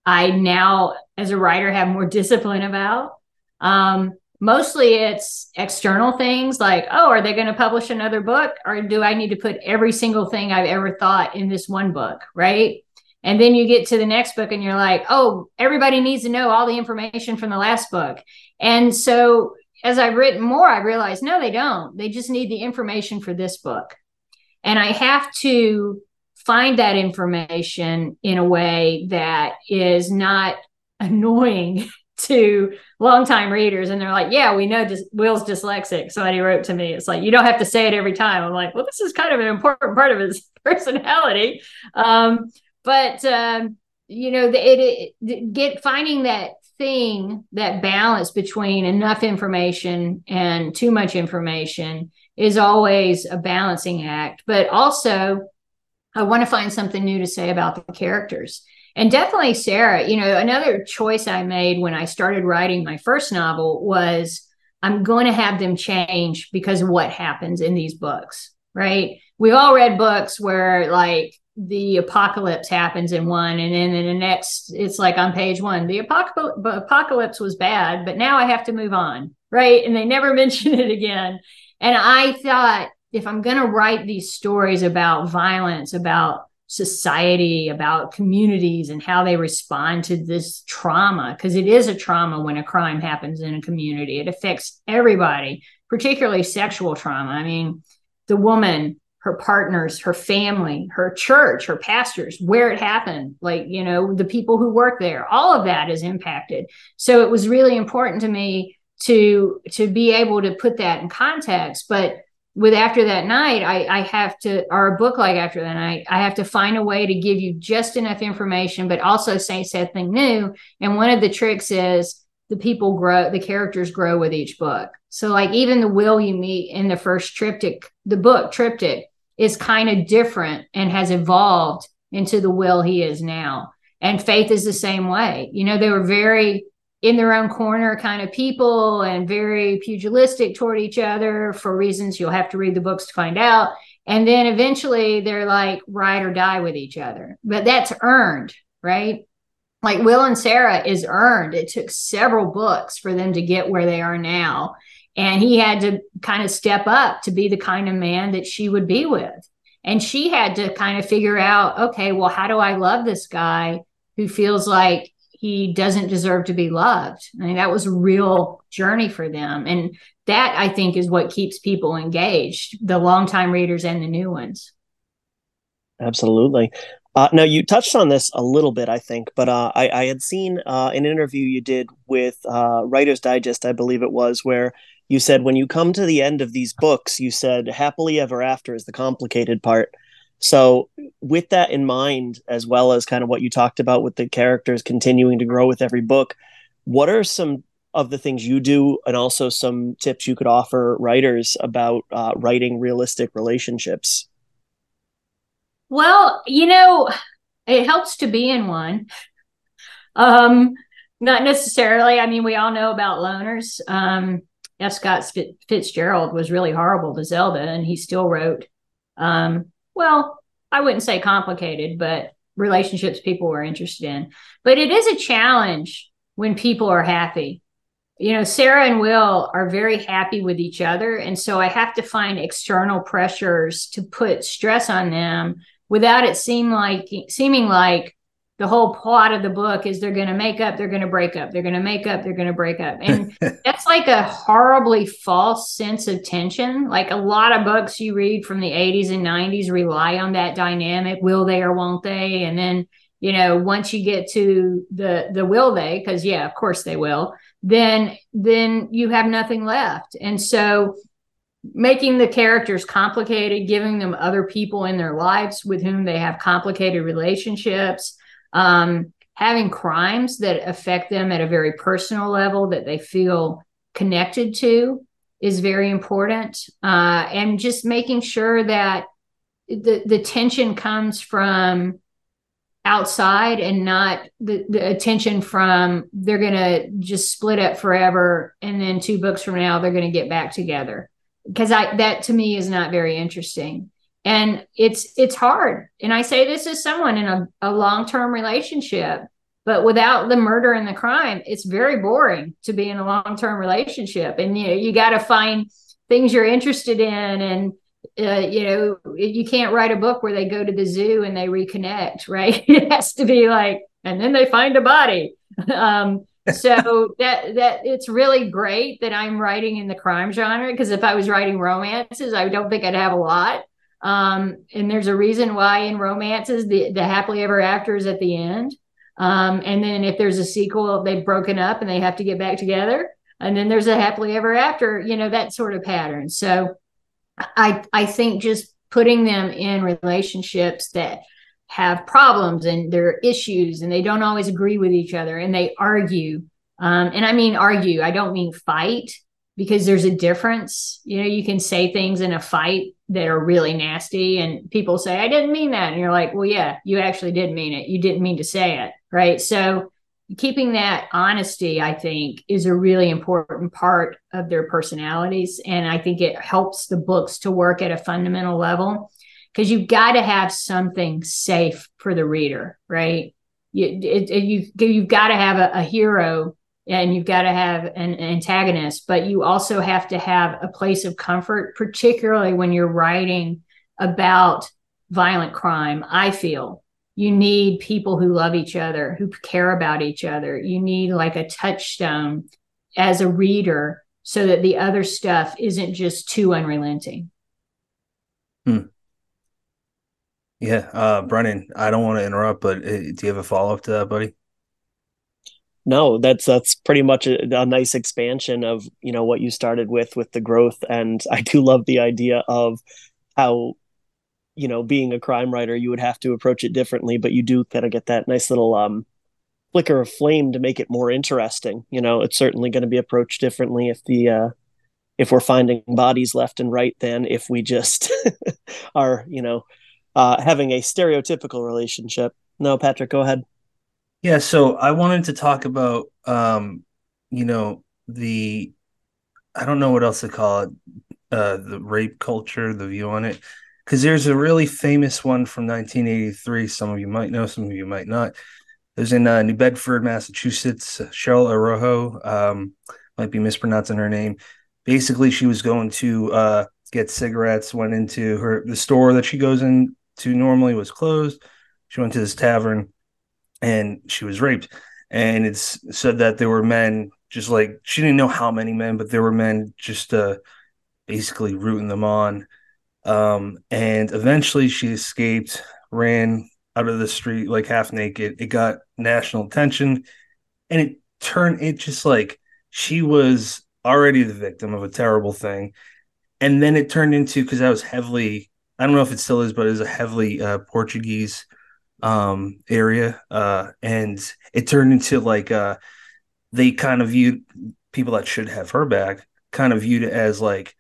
I now, as a writer, have more discipline about. Um, mostly it's external things like, oh, are they going to publish another book? Or do I need to put every single thing I've ever thought in this one book? Right. And then you get to the next book and you're like, oh, everybody needs to know all the information from the last book. And so as I've written more, I realized no, they don't. They just need the information for this book. And I have to find that information in a way that is not annoying to longtime readers and they're like, yeah, we know dis- Will's dyslexic. Somebody wrote to me, it's like, you don't have to say it every time. I'm like, well, this is kind of an important part of his personality. Um, but, um, you know, the, it, it, get finding that thing, that balance between enough information and too much information is always a balancing act. But also, I want to find something new to say about the characters and definitely Sarah, you know, another choice I made when I started writing my first novel was I'm going to have them change because of what happens in these books, right? We all read books where like the apocalypse happens in one and then in the next it's like on page one the apocalypse was bad but now i have to move on right and they never mention it again and i thought if i'm going to write these stories about violence about society, about communities and how they respond to this trauma, because it is a trauma when a crime happens in a community. It affects everybody, particularly sexual trauma. I mean, the woman, her partners, her family, her church, her pastors, where it happened, like, you know, the people who work there, all of that is impacted. So it was really important to me to to be able to put that in context but with after that night I, I have to or a book like after that night i have to find a way to give you just enough information but also say something new. And one of the tricks is the people grow the characters grow with each book. So like even the will you meet in the first triptych the book triptych is kind of different and has evolved into the will he is now. And faith is the same way. You know they were very in their own corner kind of people and very pugilistic toward each other for reasons you'll have to read the books to find out. And then eventually they're like ride or die with each other. But that's earned, right? Like Will and Sarah is earned. It took several books for them to get where they are now. And he had to kind of step up to be the kind of man that she would be with. And she had to kind of figure out, okay, well, how do I love this guy who feels like he doesn't deserve to be loved. I mean, that was a real journey for them. And that I think is what keeps people engaged, the longtime readers and the new ones. Absolutely. Uh, now you touched on this a little bit, I think, but uh, I, I, had seen uh, an interview you did with uh, Writer's Digest, I believe it was, where you said when you come to the end of these books, you said happily ever after is the complicated part. So, with that in mind, as well as kind of what you talked about with the characters continuing to grow with every book, what are some of the things you do, and also some tips you could offer writers about uh, writing realistic relationships? Well, you know, it helps to be in one. Um, not necessarily. I mean, we all know about loners. Um, F. Scott Fitzgerald was really horrible to Zelda, and he still wrote um, well, I wouldn't say complicated, but relationships people were interested in. But it is a challenge when people are happy. You know, Sarah and Will are very happy with each other. And so I have to find external pressures to put stress on them without it seem like seeming like the whole plot of the book is they're going to make up, they're going to break up, they're going to make up, they're going to break up. And that's like a horribly false sense of tension. Like a lot of books you read from the 80s and 90s rely on that dynamic will they or won't they? And then, you know, once you get to the the will they because yeah, of course they will, then then you have nothing left. And so making the characters complicated, giving them other people in their lives with whom they have complicated relationships um, having crimes that affect them at a very personal level that they feel connected to is very important. Uh, and just making sure that the, the tension comes from outside and not the, the attention from they're going to just split up forever and then two books from now they're going to get back together. Because i that to me is not very interesting and it's it's hard. And i say this as someone in a, a long-term relationship but without the murder and the crime it's very boring to be in a long-term relationship. And you know, you got to find things you're interested in and uh, you know you can't write a book where they go to the zoo and they reconnect right? It has to be like and then they find a body. Um, so that that it's really great that i'm writing in the crime genre because if i was writing romances i don't think i'd have a lot um, and there's a reason why in romances the, the happily ever after is at the end. Um, and then if there's a sequel, they've broken up and they have to get back together. And then there's a happily ever after, you know, that sort of pattern. So I I think just putting them in relationships that have problems and there are issues and they don't always agree with each other and they argue. Um, and I mean argue, I don't mean fight because there's a difference. You know, you can say things in a fight that are really nasty and people say, I didn't mean that. And you're like, well, yeah, you actually did mean it. You didn't mean to say it. Right. So keeping that honesty, I think, is a really important part of their personalities. And I think it helps the books to work at a fundamental level because you've got to have something safe for the reader, right? You, it, it, you, you've got to have a, a hero and you've got to have an antagonist, but you also have to have a place of comfort, particularly when you're writing about violent crime. I feel you need people who love each other, who care about each other. You need like a touchstone as a reader so that the other stuff isn't just too unrelenting. Hmm. Yeah, uh, Brennan, I don't want to interrupt, but uh, do you have a follow up to that, buddy? No, that's that's pretty much a, a, nice expansion of you know what you started with with the growth, and I do love the idea of how you know being a crime writer you would have to approach it differently, but you do kind of get that nice little um flicker of flame to make it more interesting. You know, it's certainly going to be approached differently if the uh, if we're finding bodies left and right than if we just are you know uh, having a stereotypical relationship. No, Patrick, go ahead. Yeah, so I wanted to talk about, um, you know, the I don't know what else to call it, uh, the rape culture, the view on it, because there's a really famous one from 1983. Some of you might know, some of you might not. It was in uh, New Bedford, Massachusetts. Cheryl Araujo, um, might be mispronouncing her name. Basically, she was going to uh, get cigarettes. Went into her the store that she goes into normally was closed. She went to this tavern and she was raped. And it's said that there were men just like she didn't know how many men, but there were men just uh, basically rooting them on. Um, and eventually she escaped, ran out of the street like half naked. It got national attention and it turned it just like she was already the victim of a terrible thing. And then it turned into because I was heavily, I don't know if it still is, but it was a heavily uh, Portuguese um area uh and it turned into like uh they kind of viewed people that should have her back kind of viewed it as like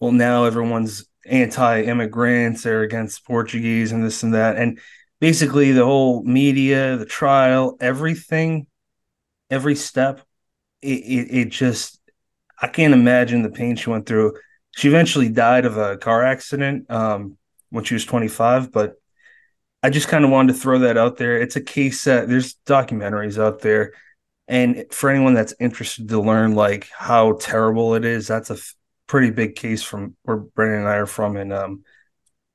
well now everyone's anti-immigrants they're against portuguese and this and that. And basically the whole media the trial everything every step it, it, it just i can't imagine the pain she went through. She eventually died of a car accident um when she was 25 but I just kind of wanted to throw that out there. It's a case that there's documentaries out there, and for anyone that's interested to learn like how terrible it is, that's a f- pretty big case from where Brennan and I are from, and um,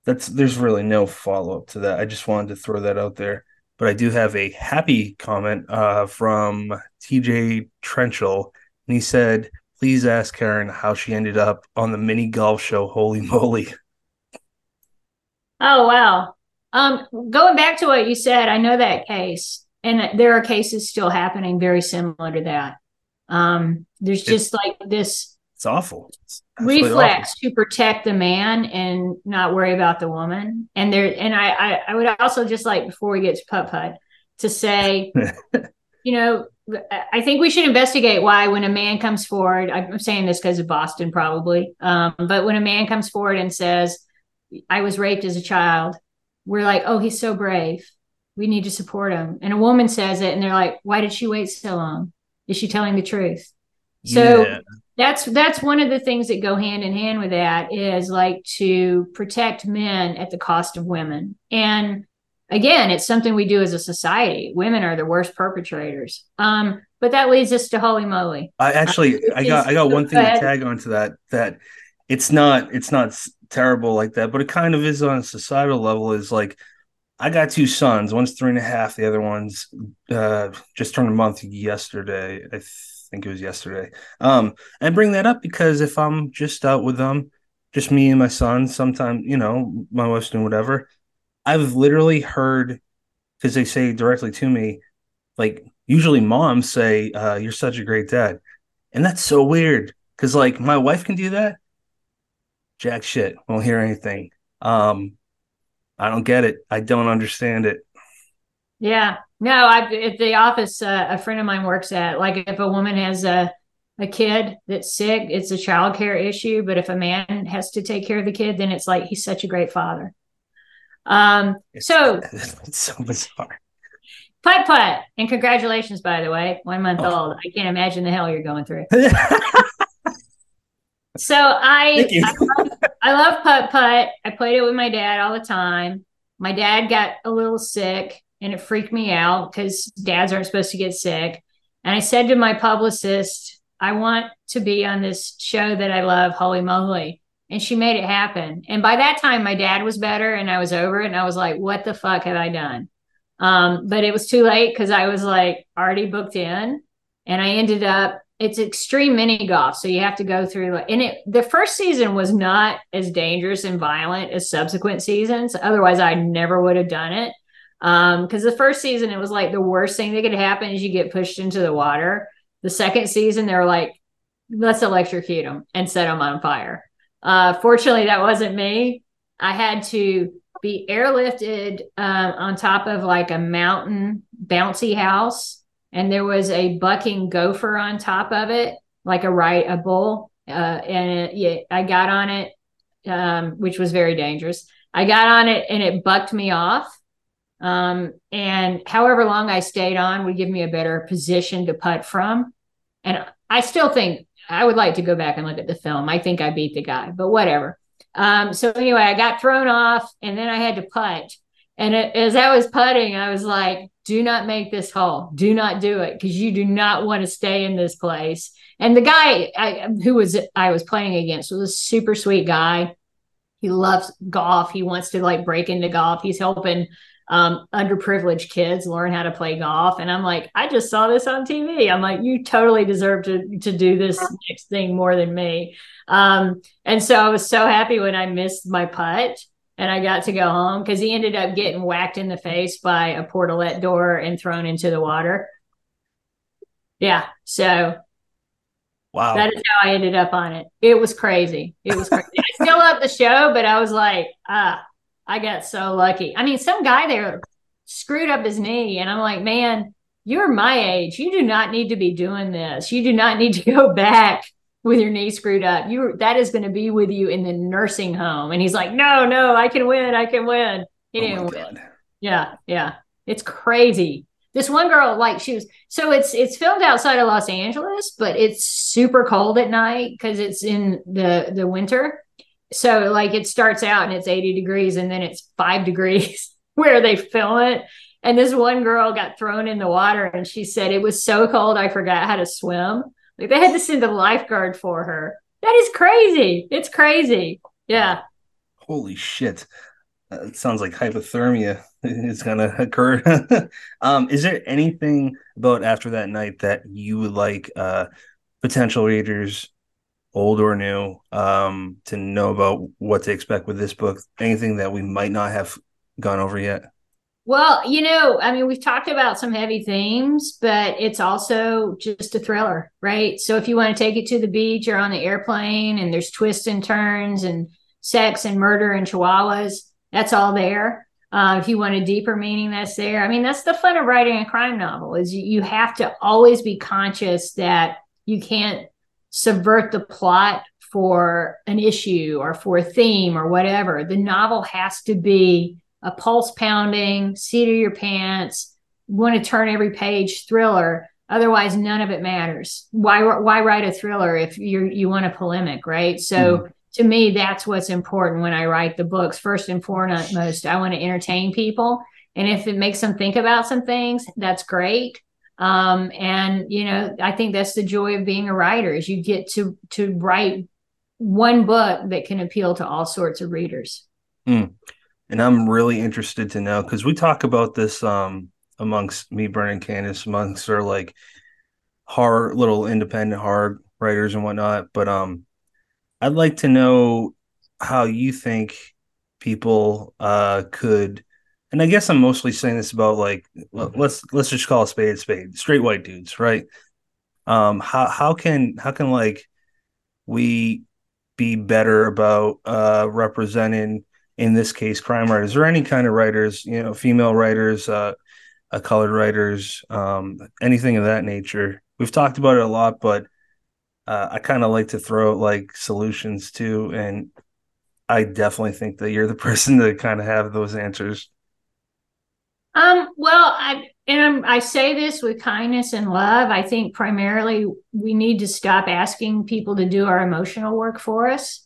that's there's really no follow up to that. I just wanted to throw that out there. But I do have a happy comment uh, from TJ Trenchel, and he said, "Please ask Karin how she ended up on the mini golf show. Holy moly!" Oh wow! Um, going back to what you said, I know that case, and there are cases still happening very similar to that. Um, there's just like this. It's awful. It's reflex awful. to protect the man and not worry about the woman. And there, and I, I, I would also just like before we get to putt putt to say, you know, I think we should investigate why when a man comes forward. I'm saying this because of Boston, probably, um, but when a man comes forward and says, "I was raped as a child," we're like, oh, he's so brave. We need to support him. And a woman says it, and they're like, why did she wait so long? Is she telling the truth? So yeah. that's that's one of the things that go hand in hand with that is like to protect men at the cost of women. And again, it's something we do as a society. Women are the worst perpetrators. Um, but that leads us to holy moly. I actually, I got, I got one thing to tag onto that. That it's not, it's not terrible like that, but it kind of is on a societal level. Is like I got two sons. One's three and a half. The other one's uh, just turned a month yesterday. I think it was yesterday. Um, and bring that up because if I'm just out with them, just me and my son, sometimes you know my wife's doing whatever. I've literally heard because they say directly to me, like usually moms say, uh, "You're such a great dad," and that's so weird because like my wife can do that. Jack shit won't hear anything. Um, I don't get it. I don't understand it. Yeah, no. I at the office, uh, a friend of mine works at like if a woman has a a kid that's sick, it's a child care issue. But if a man has to take care of the kid, then it's like he's such a great father. Um, It's, so it's so bizarre. putt putt, and congratulations, by the way, one month Oh. old. I can't imagine the hell you're going through. So I, I love, I love putt putt. I played it with my dad all the time. My dad got a little sick, and it freaked me out because dads aren't supposed to get sick. And I said to my publicist, "I want to be on this show that I love, Holey Moley." And she made it happen. And by that time, my dad was better, and I was over it. And I was like, "What the fuck have I done?" Um, but it was too late because I was like already booked in, and I ended up it's extreme mini golf. So you have to go through and it the first season was not as dangerous and violent as subsequent seasons. Otherwise i never would have done it. Um because the first season it was like the worst thing that could happen is you get pushed into the water. The second season they were like let's electrocute them and set them on fire. Uh fortunately that wasn't me. I had to be airlifted um, on top of like a mountain bouncy house and there was a bucking gopher on top of it, like a right a bull. Uh, and it, yeah, I got on it, um, which was very dangerous. I got on it and it bucked me off. Um, and however long I stayed on would give me a better position to putt from. And I still think I would like to go back and look at the film. I think I beat the guy, but whatever. Um, so anyway, I got thrown off and then I had to putt. And it, as I was putting, I was like, do not make this hole. Do not do it because you do not want to stay in this place. And the guy I, who was I was playing against was a super sweet guy. He loves golf. He wants to like break into golf. He's helping um, underprivileged kids learn how to play golf. And I'm like, I just saw this on TV. I'm like, you totally deserve to to do this next thing more than me. Um, and so I was so happy when I missed my putt and I got to go home because he ended up getting whacked in the face by a portalette door and thrown into the water. Yeah, so Wow. that is how I ended up on it. It was crazy. It was crazy. I still love the show, but I was like, ah, I got so lucky. I mean, some guy there screwed up his knee, and I'm like, man, you're my age. You do not need to be doing this. You do not need to go back with your knee screwed up. You that is going to be with you in the nursing home. And he's like, no, no, I can win. I can win. He oh didn't my win. god. Yeah, yeah. It's crazy. This one girl, like she was so it's it's filmed outside of Los Angeles, but it's super cold at night because it's in the the winter. So like it starts out and it's 80 degrees and then it's five degrees where they film it. And this one girl got thrown in the water and she said it was so cold I forgot how to swim. Like they had to send a lifeguard for her. That is crazy. It's crazy. Yeah. Holy shit. Uh, it sounds like hypothermia is gonna occur. um, is there anything about after that night that you would like uh potential readers, old or new, um, to know about what to expect with this book? Anything that we might not have gone over yet? Well, you know, I mean, we've talked about some heavy themes, but it's also just a thriller, right? So if you want to take it to the beach or on the airplane and there's twists and turns and sex and murder and chihuahuas, that's all there. Uh, if you want a deeper meaning, that's there. I mean, that's the fun of writing a crime novel is you, you have to always be conscious that you can't subvert the plot for an issue or for a theme or whatever. The novel has to be a pulse pounding, seat of your pants, want to turn every page thriller. Otherwise, none of it matters. Why why write a thriller if you you want a polemic, right? So Mhm. to me, that's what's important when I write the books. First and foremost, I want to entertain people, and if it makes them think about some things, that's great. Um, and you know, I think that's the joy of being a writer is you get to to write one book that can appeal to all sorts of readers. And I'm really interested to know because we talk about this um amongst me, Brennan, Candice, amongst our like horror little independent horror writers and whatnot. But um I'd like to know how you think people uh could and I guess I'm mostly saying this about like let's let's just call a spade a spade, straight white dudes, right? Um, how how can how can like we be better about uh representing in this case crime writers or any kind of writers, you know, female writers, uh, uh colored writers, um, anything of that nature. We've talked about it a lot, but uh, I kind of like to throw like solutions too, and I definitely think that you're the person to kind of have those answers. Um, well, I and I say this with kindness and love. I think primarily we need to stop asking people to do our emotional work for us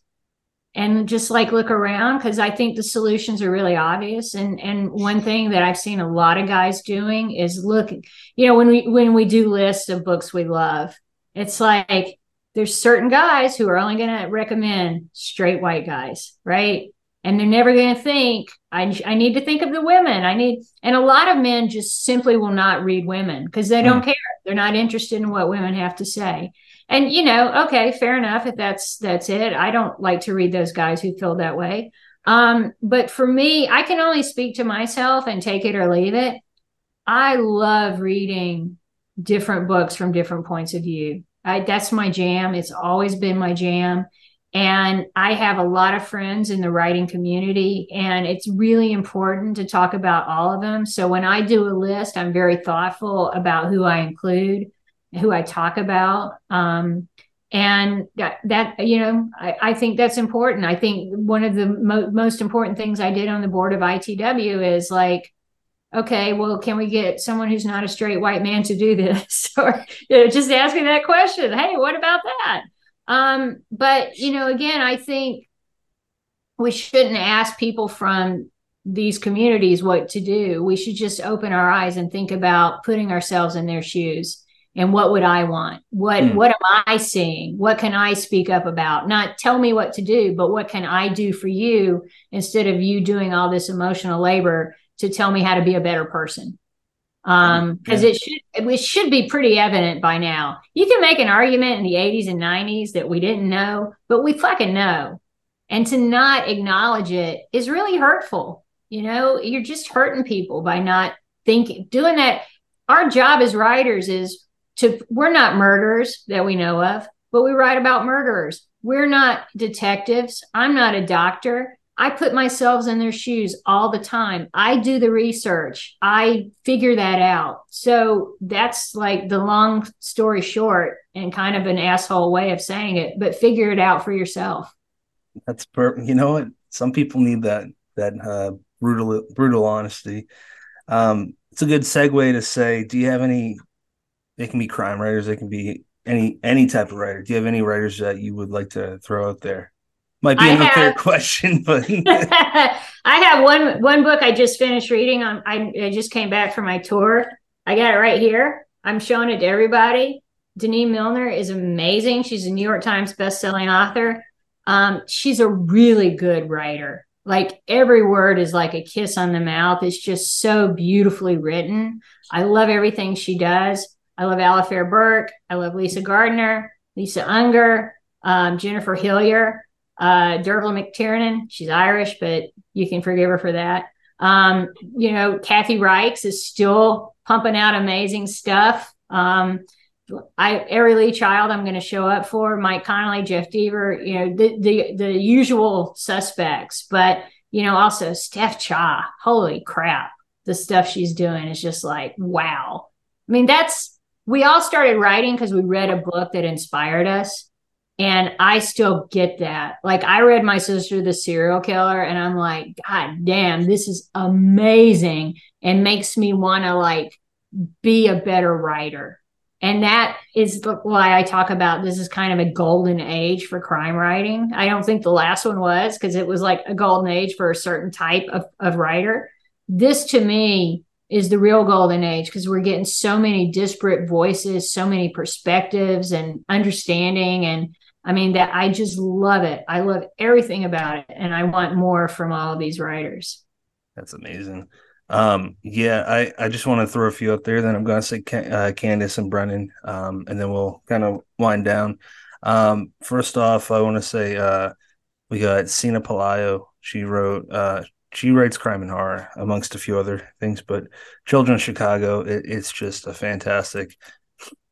and just like look around because I think the solutions are really obvious. And and one thing that I've seen a lot of guys doing is look, you know, when we when we do lists of books we love, it's like there's certain guys who are only going to recommend straight white guys, right? And they're never going to think, I, I need to think of the women. I need, and a lot of men just simply will not read women because they don't mm. care. They're not interested in what women have to say. And you know, okay, fair enough. If that's that's it, I don't like to read those guys who feel that way. Um, but for me, I can only speak to myself and take it or leave it. I love reading different books from different points of view. I, that's my jam. It's always been my jam. And I have a lot of friends in the writing community, and it's really important to talk about all of them. So when I do a list, I'm very thoughtful about who I include, who I talk about. Um, and that, that, you know, I, I, think that's important. I think one of the mo- most important things I did on the board of ITW is like, okay, well, can we get someone who's not a straight white man to do this? or you know, just asking that question. Hey, what about that? Um, but you know, again, I think we shouldn't ask people from these communities what to do. We should just open our eyes and think about putting ourselves in their shoes. And what would I want? What mm. what am I seeing? What can I speak up about? Not tell me what to do, but what can I do for you instead of you doing all this emotional labor to tell me how to be a better person um because yeah. it should it should be pretty evident by now. You can make an argument in the 80s and 90s that we didn't know but we fucking know. And to not acknowledge it is really hurtful. You know you're just hurting people by not thinking doing that. Our job as writers is to we're not murderers that we know of but we write about murderers. We're not detectives. I'm not a doctor I put myself in their shoes all the time. I do the research. I figure that out. So that's like the long story short and kind of an asshole way of saying it, but figure it out for yourself. That's perfect. you know what? Some people need that that uh, brutal brutal honesty. Um, it's a good segue to say, do you have any they can be crime writers, they can be any any type of writer. Do you have any writers that you would like to throw out there? Might be an unfair question, but I have one one book I just finished reading. On I, I just came back from my tour. I got it right here. I'm showing it to everybody. Denene Millner is amazing. She's a New York Times bestselling author. Um, she's a really good writer. Like every word is like a kiss on the mouth. It's just so beautifully written. I love everything she does. I love Alafair Burke. I love Lisa Gardner, Lisa Unger, um, Jennifer Hillier uh, Dervla McTiernan, she's Irish, but you can forgive her for that. Um, you know, Kathy Reichs is still pumping out amazing stuff. Um, I Ari Lee Child, I'm going to show up for Mike Connelly, Jeff Deaver, you know, the the the usual suspects, but you know, also Steph Cha. Holy crap, the stuff she's doing is just like wow. I mean, that's we all started writing because we read a book that inspired us. And I still get that. Like I read my sister the serial killer and I'm like, God damn, this is amazing and makes me want to like be a better writer. And that is why I talk about this is kind of a golden age for crime writing. I don't think the last one was because it was like a golden age for a certain type of, of writer. This to me is the real golden age because we're getting so many disparate voices, so many perspectives and understanding and I mean, that I just love it. I love everything about it. And I want more from all of these writers. That's amazing. Um, yeah, I, I just want to throw a few up there. Then I'm going to say uh, Candice and Brennan, um, and then we'll kind of wind down. Um, first off, I want to say uh, we got Cina Pelayo. She wrote uh, she writes crime and horror amongst a few other things, but Children of Chicago, it, it's just a fantastic,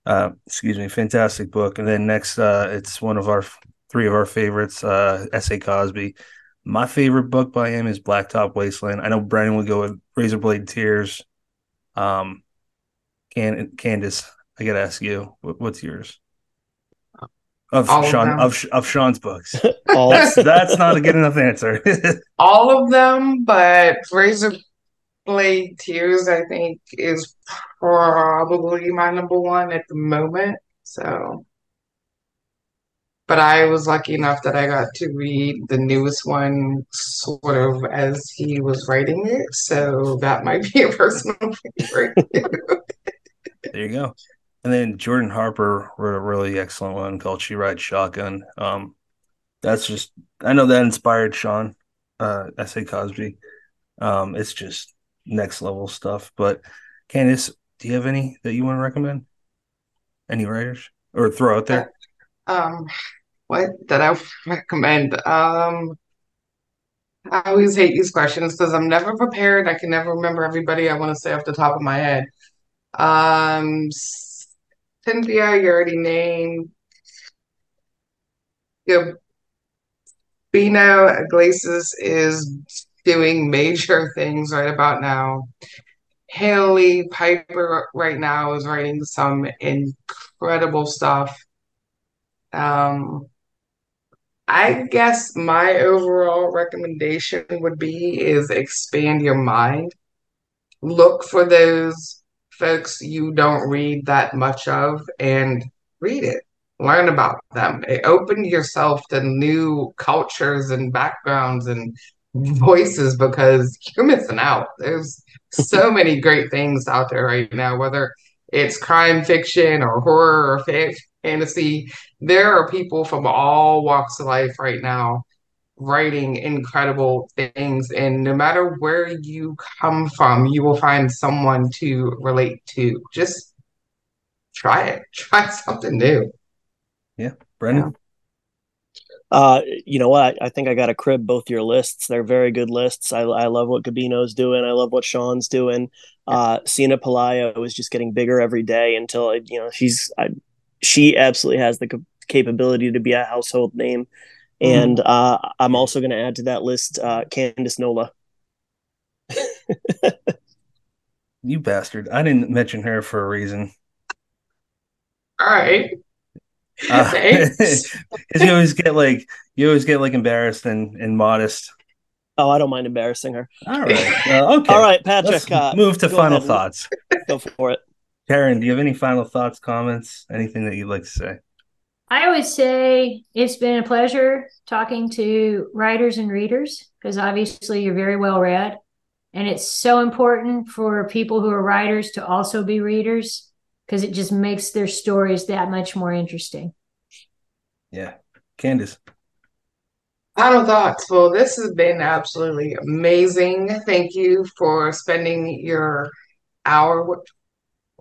uh, excuse me, fantastic book. And then next, uh, it's one of our three of our favorites, uh, S.A. Cosby. My favorite book by him is Blacktop Wasteland. I know Brandon would go with Razorblade Tears. Um, Can Candice, I gotta ask you, what, what's yours? Of All Sean them. of, of Sean's books. All, That's that's not a good enough answer. All of them, but Razor Blade Tears, I think, is probably my number one at the moment. So, but I was lucky enough that I got to read the newest one sort of as he was writing it. So that might be a personal favorite. There you go. And then Jordan Harper wrote a really excellent one called She Rides Shotgun. Um, that's just I know that inspired Sean, uh, S.A. Cosby. Um, it's just next level stuff. But Candice, do you have any that you want to recommend? Any writers or throw out there? Um, what that I recommend? Um, I always hate these questions because I'm never prepared. I can never remember everybody I want to say off the top of my head. Um, Cynthia, you already named. Gabino Iglesias is doing major things right about now. Hailey Piper right now is writing some incredible stuff. Um, I guess my overall recommendation would be is expand your mind. Look for those folks you don't read that much of and read it. Learn about them. Open yourself to new cultures and backgrounds and voices because you're missing out. There's so many great things out there right now, whether it's crime fiction or horror or fa- fantasy. There are people from all walks of life right now writing incredible things. And no matter where you come from, you will find someone to relate to. Just try it, try something new. Yeah. Brendan? Uh, you know what? I, I think I got to crib both your lists. They're very good lists. I, I love what Gabino's doing. I love what Sean's doing. Uh, Cina Pelayo is just getting bigger every day until you know she's I, she absolutely has the capability to be a household name. And uh, I'm also going to add to that list uh, Candice Nola. You bastard. I didn't mention her for a reason. All right. Uh, you always get like you always get like embarrassed and, and modest. Oh, I don't mind embarrassing her. All right. Uh, okay. All right, Let's Patrick, uh, move to final thoughts. go for it. Karin, do you have any final thoughts, comments, anything that you'd like to say? I would say it's been a pleasure talking to writers and readers because obviously you're very well read. And it's so important for people who are writers to also be readers because it just makes their stories that much more interesting. Yeah. Candice. Final thoughts. Well, this has been absolutely amazing. Thank you for spending your hour with,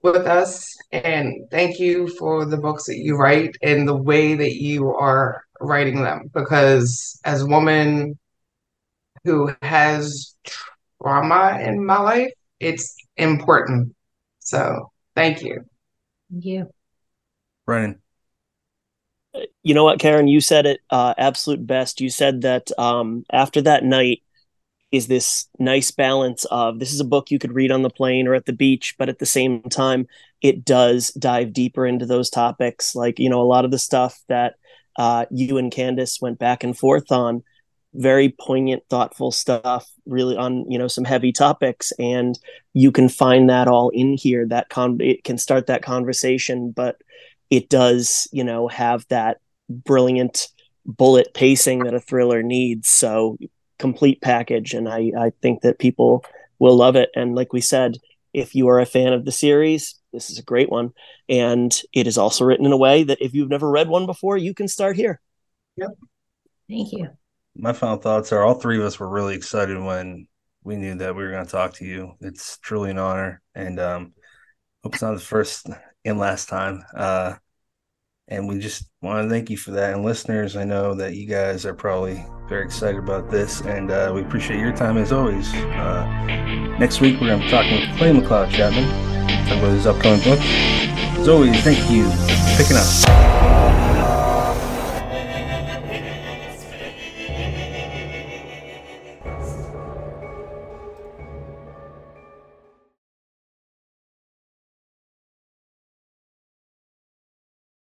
with us. And thank you for the books that you write and the way that you are writing them. Because as a woman who has trauma in my life, it's important. So thank you. Thank you. Brennan. you know what, Karin, you said it uh, absolute best. You said that um, after that night is this nice balance of this is a book you could read on the plane or at the beach, but at the same time, it does dive deeper into those topics. Like, you know, a lot of the stuff that uh, you and Candice went back and forth on, very poignant, thoughtful stuff, really on, you know, some heavy topics. And you can find that all in here. That con it can start that conversation, but it does, you know, have that brilliant bullet pacing that a thriller needs. So complete package. And I, I think that people will love it. And like we said, if you are a fan of the series, this is a great one. And it is also written in a way that if you've never read one before, you can start here. yep Thank you. My final thoughts are all three of us were really excited when we knew that we were going to talk to you. It's truly an honor. And um, hope it's not the first and last time. Uh, and we just want to thank you for that. And listeners, I know that you guys are probably Very excited about this, and uh, we appreciate your time as always. Uh, next week, we're going to be talking with Clay McLeod Chapman, about his upcoming book. As always, thank you for picking up.